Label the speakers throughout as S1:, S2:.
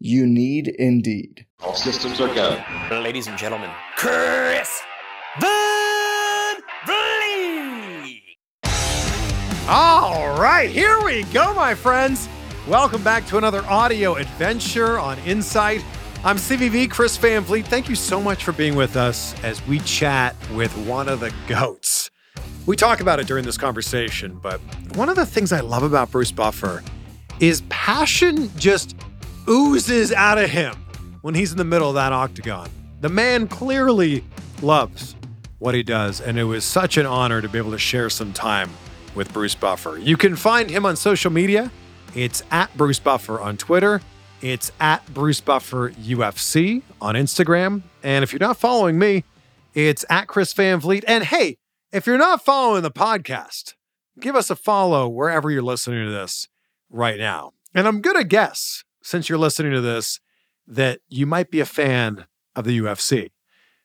S1: You need Indeed.
S2: All systems are go.
S3: Ladies and gentlemen, Chris Van Vliet.
S4: All right, here we go, my friends. Welcome back to another audio adventure on Insight. I'm CVV Chris Van Vliet. Thank you so much for being with us as we chat with one of the goats. We talk about it during this conversation, but one of the things I love about Bruce Buffer is passion just oozes out of him when he's in the middle of that octagon. The man clearly loves what he does, and it was such an honor to be able to share some time with Bruce Buffer. You can find him on social media. It's at Bruce Buffer on Twitter. It's at Bruce Buffer UFC on Instagram. And if you're not following me, it's at Chris Van Vliet. And hey, if you're not following the podcast, give us a follow wherever you're listening to this right now. And I'm going to guess, since you're listening to this, that you might be a fan of the UFC.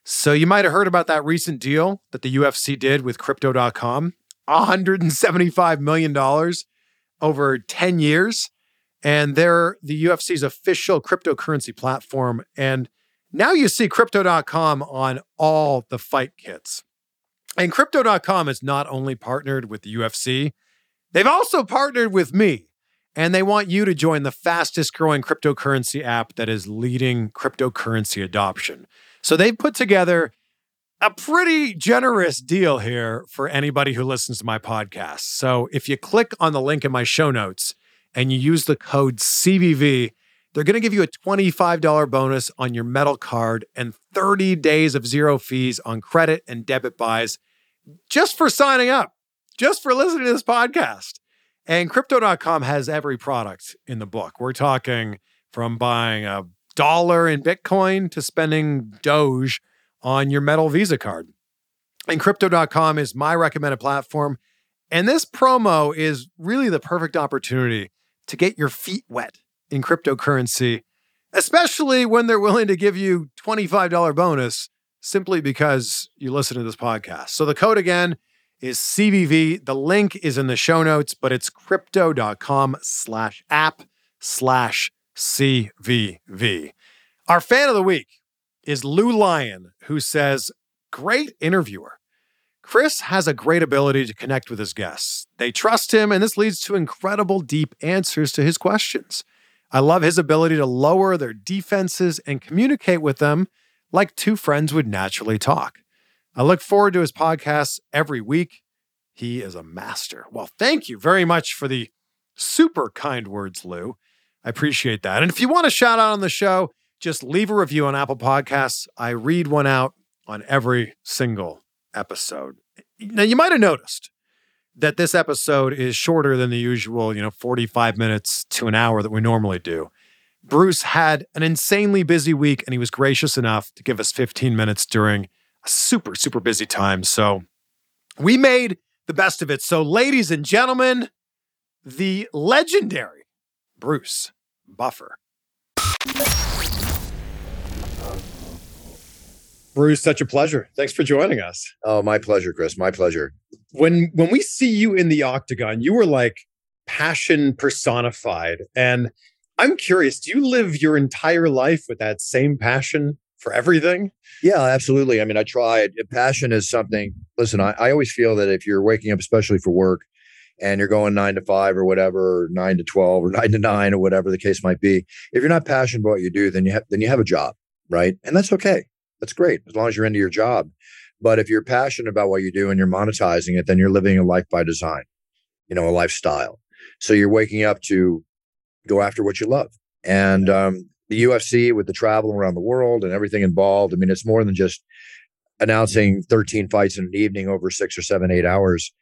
S4: So you might have heard about that recent deal that the UFC did with crypto.com $175 million over 10 years. And they're the UFC's official cryptocurrency platform. And now you see crypto.com on all the fight kits. And crypto.com has not only partnered with the UFC, they've also partnered with me. And they want you to join the fastest growing cryptocurrency app that is leading cryptocurrency adoption. So they've put together a pretty generous deal here for anybody who listens to my podcast. So if you click on the link in my show notes and you use the code CVV, they're going to give you a $25 bonus on your metal card and 30 days of zero fees on credit and debit buys just for signing up, just for listening to this podcast. And crypto.com has every product in the book. We're talking from buying a dollar in Bitcoin to spending Doge on your metal Visa card. And crypto.com is my recommended platform. And this promo is really the perfect opportunity to get your feet wet in cryptocurrency, especially when they're willing to give you $25 bonus simply because you listen to this podcast. So the code again is CVV. The link is in the show notes, but it's crypto.com slash app slash CVV. Our fan of the week is Lou Lyon, who says, Great interviewer. Chris has a great ability to connect with his guests. They trust him, and this leads to incredible, deep answers to his questions. I love his ability to lower their defenses and communicate with them like two friends would naturally talk. I look forward to his podcasts every week. He is a master. Well, thank you very much for the super kind words, Lou. I appreciate that. And if you want a shout out on the show, just leave a review on Apple Podcasts. I read one out on every single episode. Now, you might have noticed that this episode is shorter than the usual, you know, 45 minutes to an hour that we normally do. Bruce had an insanely busy week and he was gracious enough to give us 15 minutes during a super, super busy time. So we made the best of it. So, ladies and gentlemen, the legendary Bruce Buffer. Bruce, such a pleasure. Thanks for joining us.
S5: Oh, my pleasure, Chris. My pleasure.
S4: When when we see you in the octagon, you were like passion personified. And I'm curious, do you live your entire life with that same passion for everything?
S5: Yeah, absolutely. I mean, I try. Passion is something. Listen, I, I always feel that if you're waking up, especially for work, and you're going nine to five or whatever, or nine to twelve or nine to nine or whatever the case might be, if you're not passionate about what you do, then you have then you have a job right? And that's okay. That's great as long as you're into your job. But if you're passionate about what you do and you're monetizing it, then you're living a life by design, you know, a lifestyle. So you're waking up to go after what you love. And um, the UFC with the travel around the world and everything involved, I mean, it's more than just announcing 13 fights in an evening over six or seven, eight hours.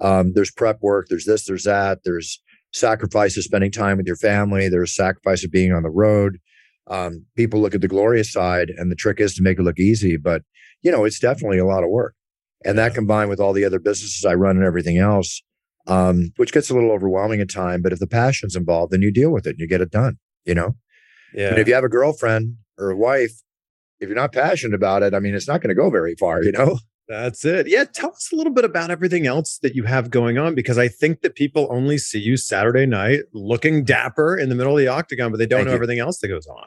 S5: Um, there's prep work, there's this, there's that, there's sacrifice of spending time with your family, there's sacrifice of being on the road. Um, people look at the glorious side, and the trick is to make it look easy, but you know, it's definitely a lot of work. And that combined with all the other businesses I run and everything else, um, which gets a little overwhelming at time. But if the passion's involved, then you deal with it and you get it done. You know.
S4: Yeah.
S5: And if you have a girlfriend or a wife, if you're not passionate about it, I mean, it's not going to go very far. You know.
S4: That's it. Yeah. Tell us a little bit about everything else that you have going on because I think that people only see you Saturday night looking dapper in the middle of the octagon, but they don't
S5: Thank
S4: know
S5: you.
S4: everything else that goes on.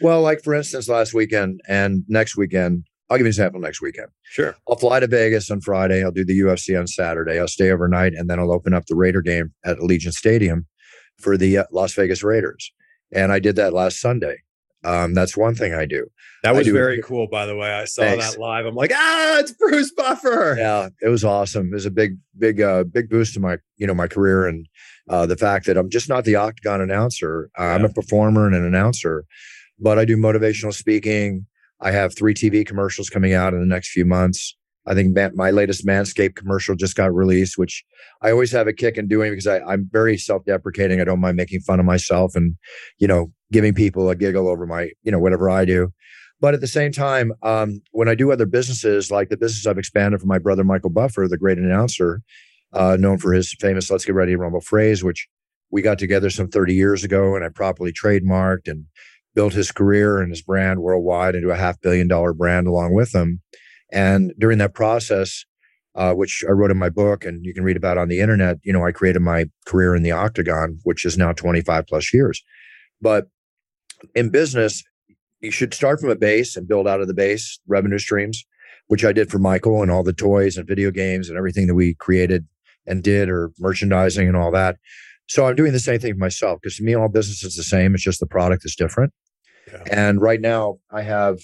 S5: Well, like for instance, last weekend and next weekend, I'll give you an example next weekend.
S4: Sure.
S5: I'll fly to Vegas on Friday. I'll do the UFC on Saturday. I'll stay overnight and then I'll open up the Raider game at Allegiant Stadium for the uh, Las Vegas Raiders. And I did that last Sunday. Um, that's one thing I do.
S4: That was
S5: do-
S4: very cool, by the way. I saw
S5: Thanks.
S4: that live. I'm like, ah, it's Bruce Buffer.
S5: Yeah, it was awesome. It was a big, big, uh, big boost to my, you know, my career and uh, the fact that I'm just not the octagon announcer. Uh, I'm a performer and an announcer, but I do motivational speaking. I have three TV commercials coming out in the next few months. I think my latest Manscaped commercial just got released, which I always have a kick in doing because I, I'm very self-deprecating. I don't mind making fun of myself and, you know, giving people a giggle over my, you know, whatever I do. But at the same time, um, when I do other businesses, like the business I've expanded for my brother Michael Buffer, the great announcer, uh, known for his famous "Let's get ready to rumble" phrase, which we got together some 30 years ago, and I properly trademarked and built his career and his brand worldwide into a half billion dollar brand along with him. And during that process, uh, which I wrote in my book, and you can read about on the internet, you know, I created my career in the octagon, which is now 25 plus years. But in business, you should start from a base and build out of the base revenue streams, which I did for Michael and all the toys and video games and everything that we created and did, or merchandising and all that. So I'm doing the same thing for myself because to me, all business is the same. It's just the product is different.
S4: Yeah.
S5: And right now, I have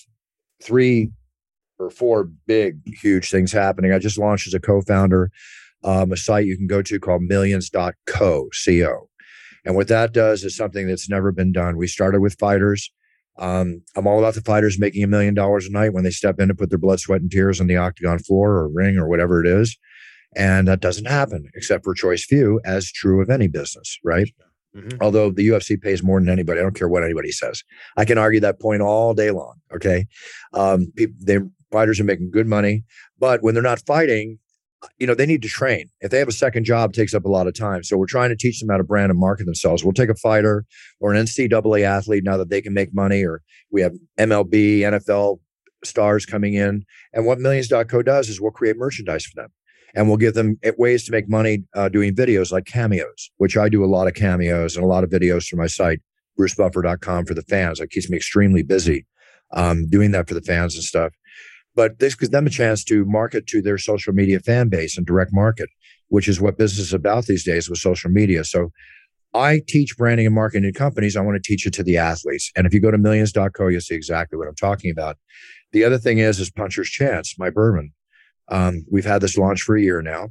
S5: three or four big, huge things happening. I just launched as a co-founder um, a site you can go to called millions.co, co. And what that does is something that's never been done. We started with fighters. Um, I'm all about the fighters making a million dollars a night when they step in to put their blood, sweat, and tears on the octagon floor or ring or whatever it is. And that doesn't happen except for choice few, as true of any business, right?
S4: Mhm.
S5: Although the UFC pays more than anybody, I don't care what anybody says. I can argue that point all day long. Okay, um, people, they fighters are making good money, but when they're not fighting, you know they need to train. If they have a second job, it takes up a lot of time. So we're trying to teach them how to brand and market themselves. We'll take a fighter or an NCAA athlete now that they can make money, or we have MLB, NFL stars coming in, and what Millions.co does is we'll create merchandise for them and we'll give them ways to make money uh, doing videos like cameos, which I do a lot of cameos and a lot of videos for my site, brucebuffer.com for the fans. It keeps me extremely busy um, doing that for the fans and stuff. But this gives them a chance to market to their social media fan base and direct market, which is what business is about these days with social media. So I teach branding and marketing to companies. I want to teach it to the athletes. And if you go to millions.co, you'll see exactly what I'm talking about. The other thing is, is Puncher's Chance, my bourbon. Um, we've had this launch for a year now.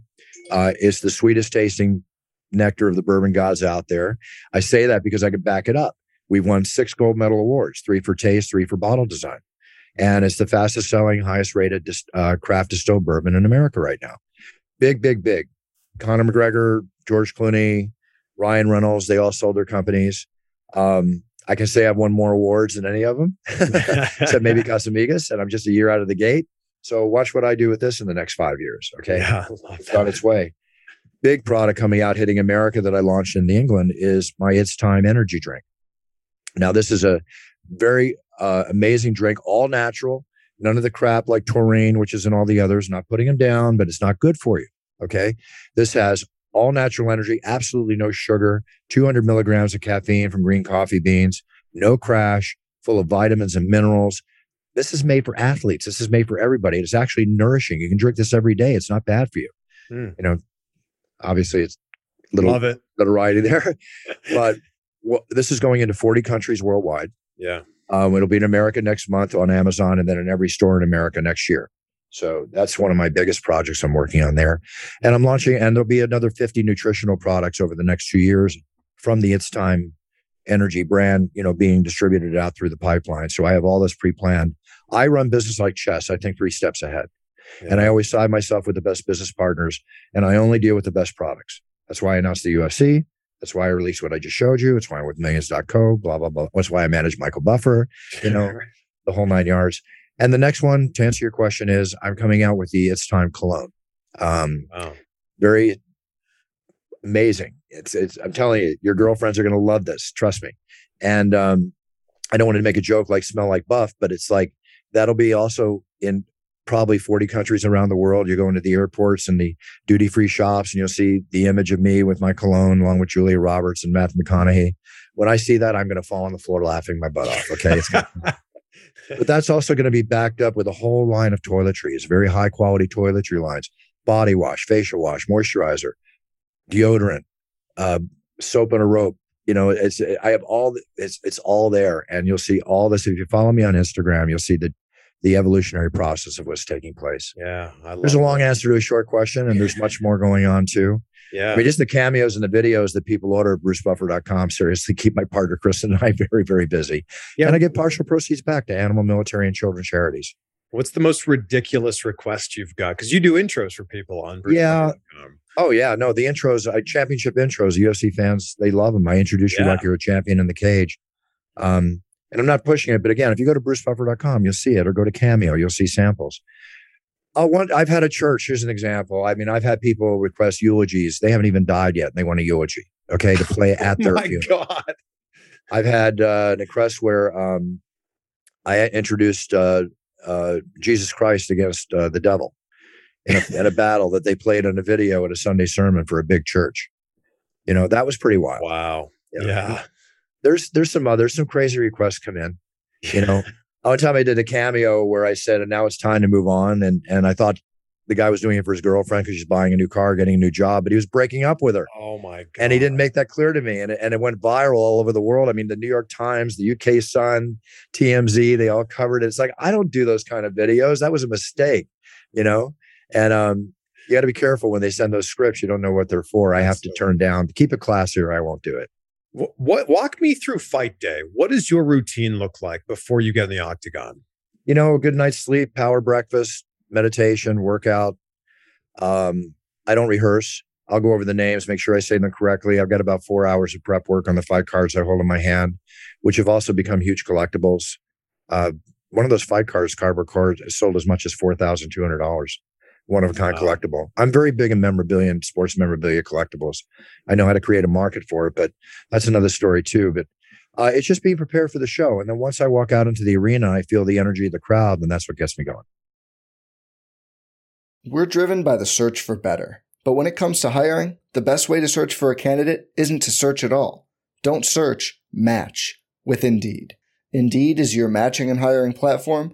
S5: Uh, it's the sweetest tasting nectar of the bourbon gods out there. I say that because I could back it up. We've won six gold medal awards, three for taste, three for bottle design. And it's the fastest selling, highest rated uh, craft distilled bourbon in America right now. Big, big, big. Conor McGregor, George Clooney, Ryan Reynolds, they all sold their companies. Um, I can say I've won more awards than any of them, except maybe Casamigos, and I'm just a year out of the gate. So watch what I do with this in the next five years. Okay.
S4: Yeah,
S5: It's on its way. Big product coming out hitting America that I launched in England is my It's Time energy drink. Now, this is a very uh, amazing drink, all natural, none of the crap like taurine, which is in all the others. Not putting them down, but it's not good for you. Okay. This has all natural energy, absolutely no sugar, 200 milligrams of caffeine from green coffee beans, no crash, full of vitamins and minerals. This is made for athletes. This is made for everybody. It's actually nourishing. You can drink this every day. It's not bad for you.
S4: Mm.
S5: You know, obviously it's a little
S4: Love it.
S5: notoriety there, but well, this is going into 40 countries worldwide.
S4: Yeah.
S5: Um, it'll be in America next month on Amazon and then in every store in America next year. So that's one of my biggest projects I'm working on there. And I'm launching, and there'll be another 50 nutritional products over the next two years from the It's Time energy brand, you know, being distributed out through the pipeline. So I have all this pre-planned. I run business like chess. I think three steps ahead. Yeah. And I always side myself with the best business partners and I only deal with the best products. That's why I announced the UFC. That's why I released what I just showed you. It's why I'm with millions.co, blah, blah, blah. That's why I manage Michael Buffer, you know, the whole nine yards. And the next one, to answer your question, is I'm coming out with the It's Time Cologne. Um, wow. Very amazing. It's, it's, I'm telling you, your girlfriends are going to love this. Trust me. And um, I don't want to make a joke like smell like buff, but it's like that'll be also in probably 40 countries around the world. You go into the airports and the duty free shops, and you'll see the image of me with my cologne, along with Julia Roberts and Matthew McConaughey. When I see that, I'm going to fall on the floor laughing my butt off. Okay. but that's also going to be backed up with a whole line of toiletries, very high quality toiletry lines, body wash, facial wash, moisturizer, deodorant, uh, soap and a rope. You know, it's I have all it's it's all there, and you'll see all this. If you follow me on Instagram, you'll see the the evolutionary process of what's taking place.
S4: Yeah.
S5: there's a long that. answer to a short question, and there's much more going on too.
S4: Yeah.
S5: I mean, just the cameos and the videos that people order at brucebuffer.com seriously keep my partner Chris and I very, very busy. Yeah. And I get partial proceeds back to animal, military, and children charities.
S4: What's the most ridiculous request you've got? Because you do intros for people on Bruce
S5: Yeah. Oh yeah, no, the intros, I championship intros, UFC fans, they love them. I introduce yeah. you like you're a champion in the cage. Um, and I'm not pushing it, but again, if you go to brucebuffer.com, you'll see it, or go to Cameo, you'll see samples. i want, I've had a church. Here's an example. I mean, I've had people request eulogies. They haven't even died yet, and they want a eulogy. Okay, to play at their
S4: My
S5: funeral.
S4: God.
S5: I've had uh, an request where um, I introduced uh, uh, Jesus Christ against uh, the devil in a, in a battle that they played on a video at a Sunday sermon for a big church. You know, that was pretty wild.
S4: Wow. yeah
S5: there's there's some other some crazy requests come in. You know, one time I did a cameo where I said, "And now it's time to move on," and and I thought the guy was doing it for his girlfriend because she's buying a new car, getting a new job, but he was breaking up with her.
S4: Oh my god!
S5: And he didn't make that clear to me, and it, and it went viral all over the world. I mean, the New York Times, the UK Sun, TMZ, they all covered it. It's like I don't do those kind of videos. That was a mistake, you know. And um, you got to be careful when they send those scripts. You don't know what they're for. I have to turn down. Keep it classy, or I won't do it
S4: what walk me through fight day. What does your routine look like before you get in the octagon?
S5: You know a good night's sleep power breakfast meditation workout. Um, i don't rehearse. I'll go over the names make sure i say them correctly. I've got about four hours of prep work on the fight cards i hold in my hand which have also become huge collectibles. Uh, one of those fight cards carver card sold as much as $4200 one of a kind wow. collectible. I'm very big in memorabilia and sports memorabilia collectibles. I know how to create a market for it, but that's another story too. But uh, it's just being prepared for the show. And then once I walk out into the arena, I feel the energy of the crowd, and that's what gets me going.
S1: We're driven by the search for better. But when it comes to hiring, the best way to search for a candidate isn't to search at all. Don't search, match with Indeed. Indeed is your matching and hiring platform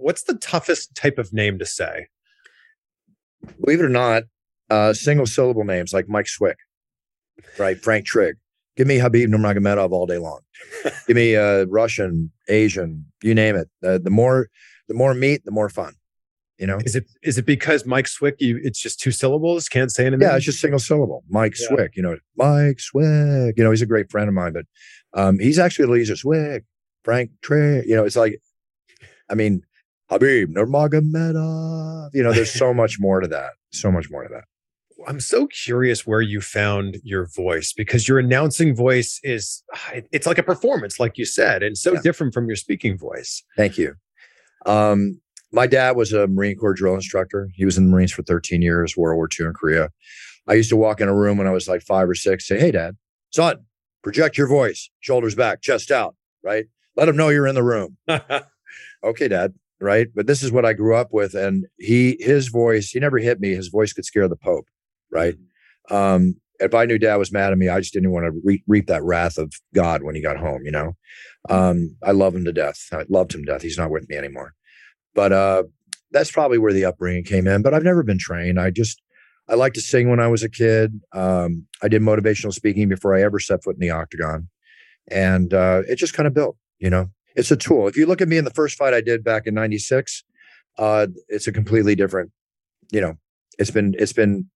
S4: What's the toughest type of name to say?
S5: Believe it or not, uh, single syllable names like Mike Swick, right? Frank Trigg. Give me Khabib Nurmagomedov all day long. Give me uh, Russian, Asian, you name it. Uh, the more, the more meat, the more fun. You know,
S4: is it is it because Mike Swick? You, it's just two syllables. Can't say anything.
S5: Yeah, it's just single syllable. Mike yeah. Swick. You know, Mike Swick. You know, he's a great friend of mine, but um, he's actually Eliezer Swick, Frank Trigg. You know, it's like, I mean, Khabib Nurmagomedov. You know, there's so much more to that. So much more to that.
S4: I'm so curious where you found your voice because your announcing voice is it's like a performance, like you said, and so
S5: Yeah.
S4: different from your speaking voice.
S5: Thank you. Um, my dad was a Marine Corps drill instructor. He was in the Marines for 13 years, World War II in Korea. I used to walk in a room when I was like five or six, say, Hey, dad, son, project your voice, shoulders back, chest out, right? Let them know you're in the room. okay, dad, right? But this is what I grew up with. And he, his voice, he never hit me. His voice could scare the Pope, right? Um, if I knew dad was mad at me, I just didn't want to re- reap that wrath of God when he got home, you know? Um, I love him to death. I loved him to death. He's not with me anymore. But uh, that's probably where the upbringing came in. But I've never been trained. I just, I liked to sing when I was a kid. Um, I did motivational speaking before I ever set foot in the octagon. And uh, it just kind of built, you know? It's a tool. If you look at me in the first fight I did back in 96, uh, it's a completely different, you know, it's been, it's been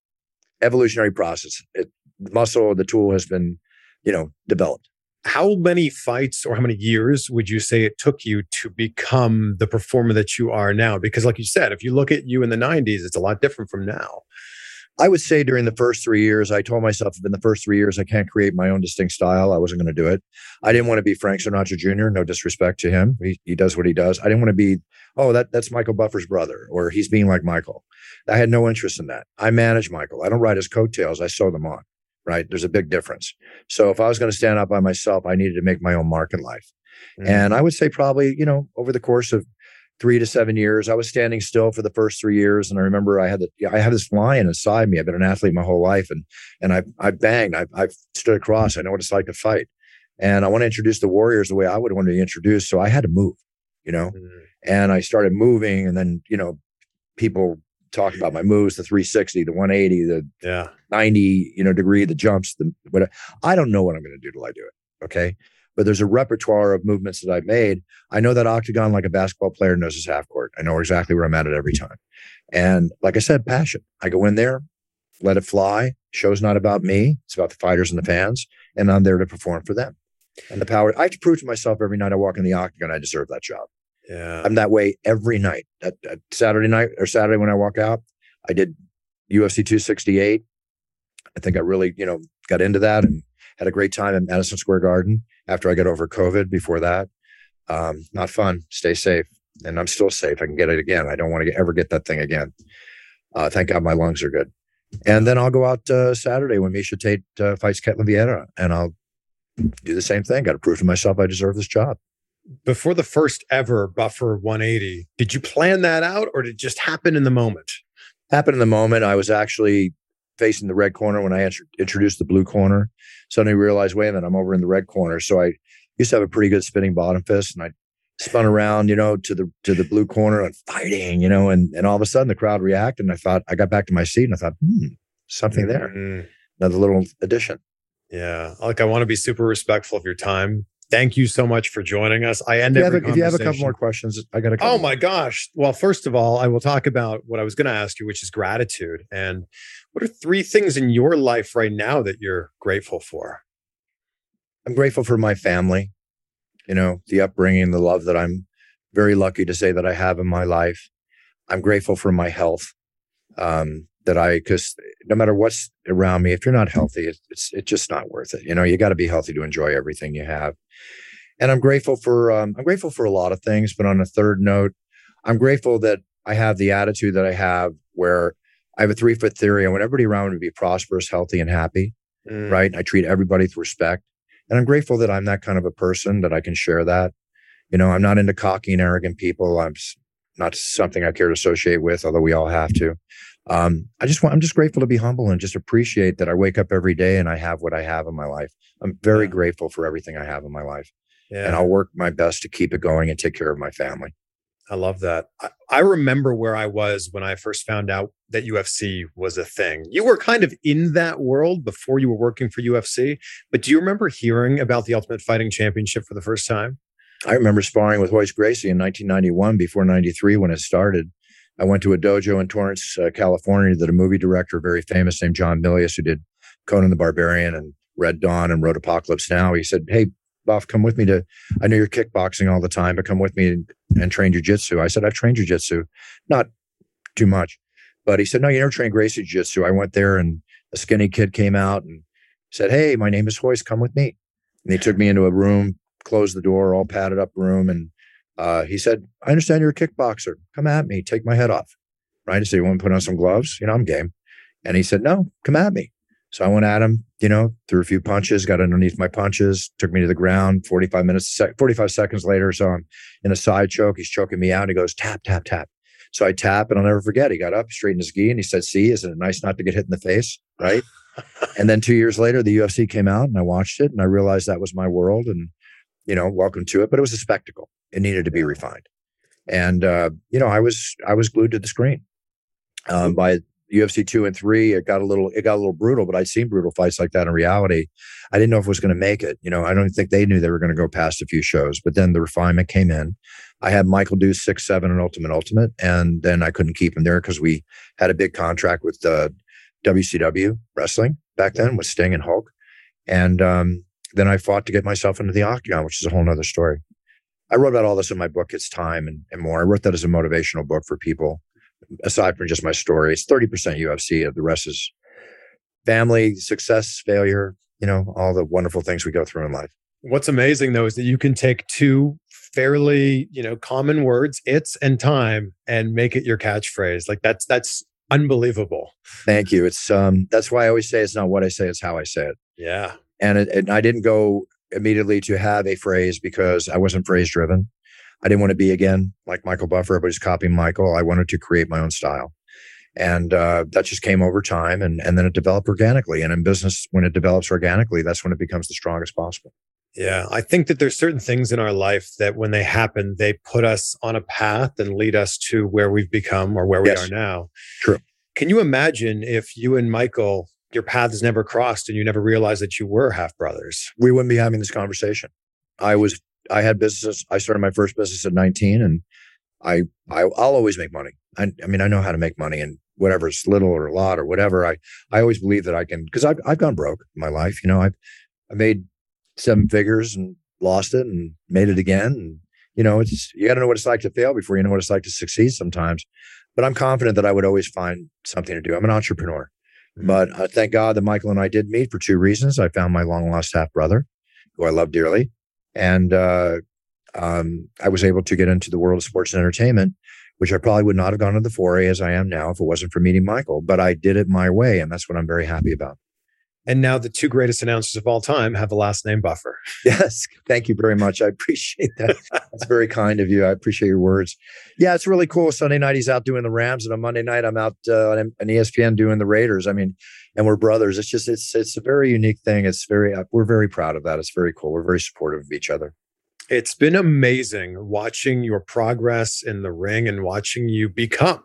S5: evolutionary process. It, muscle, the tool has been, you know, developed.
S4: How many fights or how many years would you say it took you to become the performer that you are now? Because, like you said, if you look at you in the 90s, it's a lot different from now.
S5: I would say during the first three years, I told myself in the first three years I can't create my own distinct style, I wasn't going to do it. I didn't want to be Frank Sinatra Jr. No disrespect to him, he, he does what he does. I didn't want to be, oh, that that's Michael Buffer's brother, or he's being like Michael. I had no interest in that. I manage Michael. I don't ride his coattails. I sew them on. Right? There's a big difference. So if I was going to stand out by myself, I needed to make my own mark in life. Mm-hmm. And I would say probably, you know, over the course of three to seven years, I was standing still for the first three years. And I remember I had the, I had this lion inside me. I've been an athlete my whole life and, and I, I banged, I, I've stood across. I know what it's like to fight. And I want to introduce the warriors the way I would want to be introduced. So I had to move, you know,
S4: Mm.
S5: and I started moving and then, you know, people talk about my moves, the 360, the 180, the
S4: yeah.
S5: 90 you know degree the jumps the whatever i don't know what i'm going to do till i do it okay but there's a repertoire of movements that i've made. I know that octagon like a basketball player knows his half court. I know exactly where i'm at at every time. And like i said passion. I go in there let it fly. Show's not about me. It's about the fighters and the fans and i'm there to perform for them. And the power i have to prove to myself every night i walk in the octagon i deserve that job.
S4: Yeah.
S5: I'm that way every night. At, at Saturday night or Saturday when I walk out, I did UFC 268. I think I really, you know, got into that and had a great time at Madison Square Garden after I got over COVID. Before that, um, not fun. Stay safe, and I'm still safe. I can get it again. I don't want to ever get that thing again. Uh, thank God my lungs are good. And then I'll go out uh, Saturday when Miesha Tate uh, fights Ketlin Vieira, and I'll do the same thing. Got to prove to myself I deserve this job.
S4: Before the first ever Buffer 180, did you plan that out or did it just happen in the moment?
S5: happened in the moment. I was actually facing the red corner when I int- introduced the blue corner. Suddenly realized, wait a minute, I'm over in the red corner. So I used to have a pretty good spinning bottom fist, and I spun around, you know, to the to the blue corner and fighting, you know, and and all of a sudden the crowd reacted. And I thought I got back to my seat and I thought, hmm, something there,
S4: Mhm.
S5: another little addition.
S4: Yeah. Like, I want to be super respectful of your time. Thank you so much for joining us. I end
S5: If have a, if you have a couple more questions, I got to.
S4: Oh my gosh. Well, first of all, I will talk about what I was going to ask you, which is gratitude. And what are three things in your life right now that you're grateful for?
S5: I'm grateful for my family, you know, the upbringing, the love that I'm very lucky to say that I have in my life. I'm grateful for my health. Um, that I, because no matter what's around me, if you're not healthy, it's it's, it's just not worth it. You know, you got to be healthy to enjoy everything you have. And I'm grateful for um, I'm grateful for a lot of things. But on a third note, I'm grateful that I have the attitude that I have, where I have a three foot theory. I want everybody around me to be prosperous, healthy, and happy
S4: Mm.
S5: right? I treat everybody with respect. And I'm grateful that I'm that kind of a person that I can share that. You know, I'm not into cocky and arrogant people. I'm not something I care to associate with, although we all have to. Um, I just want, I'm just grateful to be humble and just appreciate that I wake up every day and I have what I have in my life. I'm very
S4: Yeah.
S5: grateful for everything I have in my life.
S4: Yeah.
S5: And I'll work my best to keep it going and take care of my family.
S4: I love that. I, I remember where I was when I first found out that UFC was a thing. You were kind of in that world before you were working for UFC, but do you remember hearing about the Ultimate Fighting Championship for the first time?
S5: I remember sparring with Royce Gracie in 1991 before 93 when it started. I went to a dojo in Torrance, uh, California that a movie director, very famous named John Milius, who did Conan the Barbarian and Red Dawn and wrote Apocalypse Now. He said, Hey, Buff, come with me to, I know you're kickboxing all the time, but come with me and, and train jujitsu. I said, I've trained jujitsu, not too much, But he said, no, you never trained Gracie Jiu Jitsu. I went there and a skinny kid came out and said, Hey, my name is Royce. Come with me. And he took me into a room, closed the door, all padded up room. And uh, he said, I understand you're a kickboxer. Come at me. Take my head off. Right. I said, You want to put on some gloves? You know, I'm game. And he said, No, come at me. So I went at him, you know, threw a few punches, got underneath my punches, took me to the ground. 45 minutes, 45 seconds later, so I'm in a side choke. He's choking me out. He goes, tap, tap, tap. So I tap, and I'll never forget. He got up, straightened his gi, and he said, See, isn't it nice not to get hit in the face? Right. and then two years later, the UFC came out, and I watched it, and I realized that was my world. And, you know, welcome to it. But it was a spectacle. It needed to be refined. And, uh, you know, I was, I was glued to the screen. Um, by UFC two and three, it got a little it got a little brutal, but I'd seen brutal fights like that in reality. I didn't know if it was going to make it. You know, I don't think they knew they were going to go past a few shows. But then the refinement came in. I had Michael do six, seven, and Ultimate Ultimate, and then I couldn't keep him there because we had a big contract with uh, WCW wrestling back then with Sting and Hulk, and um, then I fought to get myself into the Octagon, which is a whole other story. I wrote about all this in my book, It's Time, and, and more. I wrote that as a motivational book for people aside from just my story, it's 30% UFC. The rest is family, success, failure, you know, all the wonderful things we go through in life.
S4: What's amazing though is that you can take two fairly, you know, common words, it's and time, and make it your catchphrase. Like that's that's unbelievable.
S5: Thank you. It's um that's why I always say it's not what I say, it's how I say it.
S4: Yeah.
S5: And it, and I didn't go immediately to have a phrase because I wasn't phrase driven. I didn't want to be again like Michael Buffer. Everybody's copying Michael. I wanted to create my own style. And uh, that just came over time and, and then it developed organically. And in business, when it develops organically, that's when it becomes the strongest possible.
S4: Yeah, I think that there's certain things in our life that when they happen, they put us on a path and lead us to where we've become or where we yes. are now.
S5: True.
S4: Can you imagine if you and Michael, your paths never crossed and you never realized that you were half brothers?
S5: We wouldn't be having this conversation. I was I had business. I started my first business at 19 and I, I will always make money. I, I mean, I know how to make money and whatever it's little or a lot or whatever. I, I always believe that I can, cause I've, I've gone broke in my life. You know, I've, I made seven figures and lost it and made it again. And, you know, it's, you got to know what it's like to fail before you know what it's like to succeed sometimes. But I'm confident that I would always find something to do. I'm an entrepreneur. Mm-hmm. But uh, thank God that Michael and I did meet for two reasons. I found my long lost half brother, who I love dearly, and uh, um, I was able to get into the world of sports and entertainment, which I probably would not have gone to the foray as I am now if it wasn't for meeting Michael. But I did it my way, and that's what I'm very happy about.
S4: And now the two greatest announcers of all time have the last name Buffer.
S5: Yes. Thank you very much. I appreciate that. That's very kind of you. I appreciate your words. Yeah, it's really cool. Sunday night he's out doing the Rams, and on Monday night I'm out uh, on, on ESPN doing the Raiders. I mean, and we're brothers. It's just it's it's a very unique thing. It's very uh, we're very proud of that. It's very cool. We're very supportive of each other.
S4: It's been amazing watching your progress in the ring and watching you become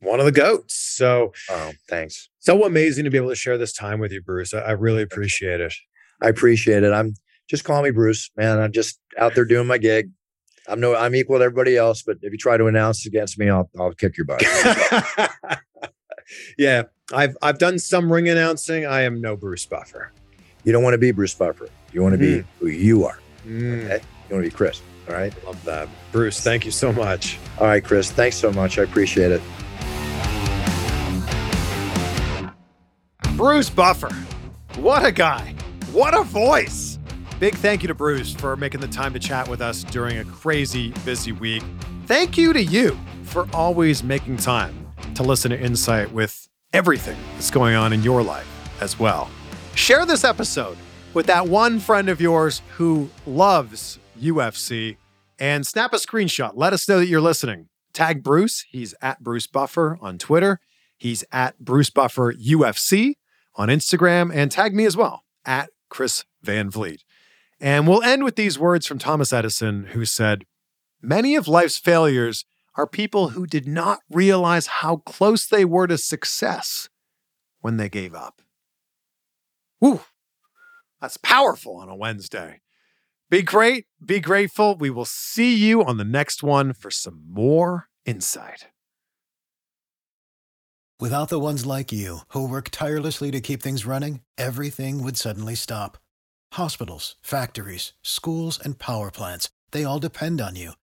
S4: one of the goats. So,
S5: oh, thanks.
S4: So amazing to be able to share this time with you, Bruce. I, I really appreciate it.
S5: I appreciate it. I'm just call me Bruce, man. I'm just out there doing my gig. I'm no, I'm equal to everybody else, but if you try to announce against me, I'll, I'll kick your butt.
S4: yeah, I've, I've done some ring announcing. I am no Bruce Buffer.
S5: You don't want to be Bruce Buffer. You want to mm. be who you are. Mm. Okay. You want to be Chris. All right.
S4: Love that. Bruce, thank you so much.
S5: All right, Chris. Thanks so much. I appreciate it.
S4: Bruce Buffer. What a guy. What a voice. Big thank you to Bruce for making the time to chat with us during a crazy busy week. Thank you to you for always making time to listen to Insight with everything that's going on in your life as well. Share this episode with that one friend of yours who loves UFC and snap a screenshot. Let us know that you're listening. Tag Bruce. He's at Bruce Buffer on Twitter. He's at Bruce Buffer UFC on Instagram. And tag me as well at Chris Van Vliet. And we'll end with these words from Thomas Edison, who said, Many of life's failures are people who did not realize how close they were to success when they gave up. Whew, that's powerful on a Wednesday. Be great, be grateful. We will see you on the next one for some more insight.
S2: Without the ones like you, who work tirelessly to keep things running, everything would suddenly stop. Hospitals, factories, schools, and power plants, they all depend on you.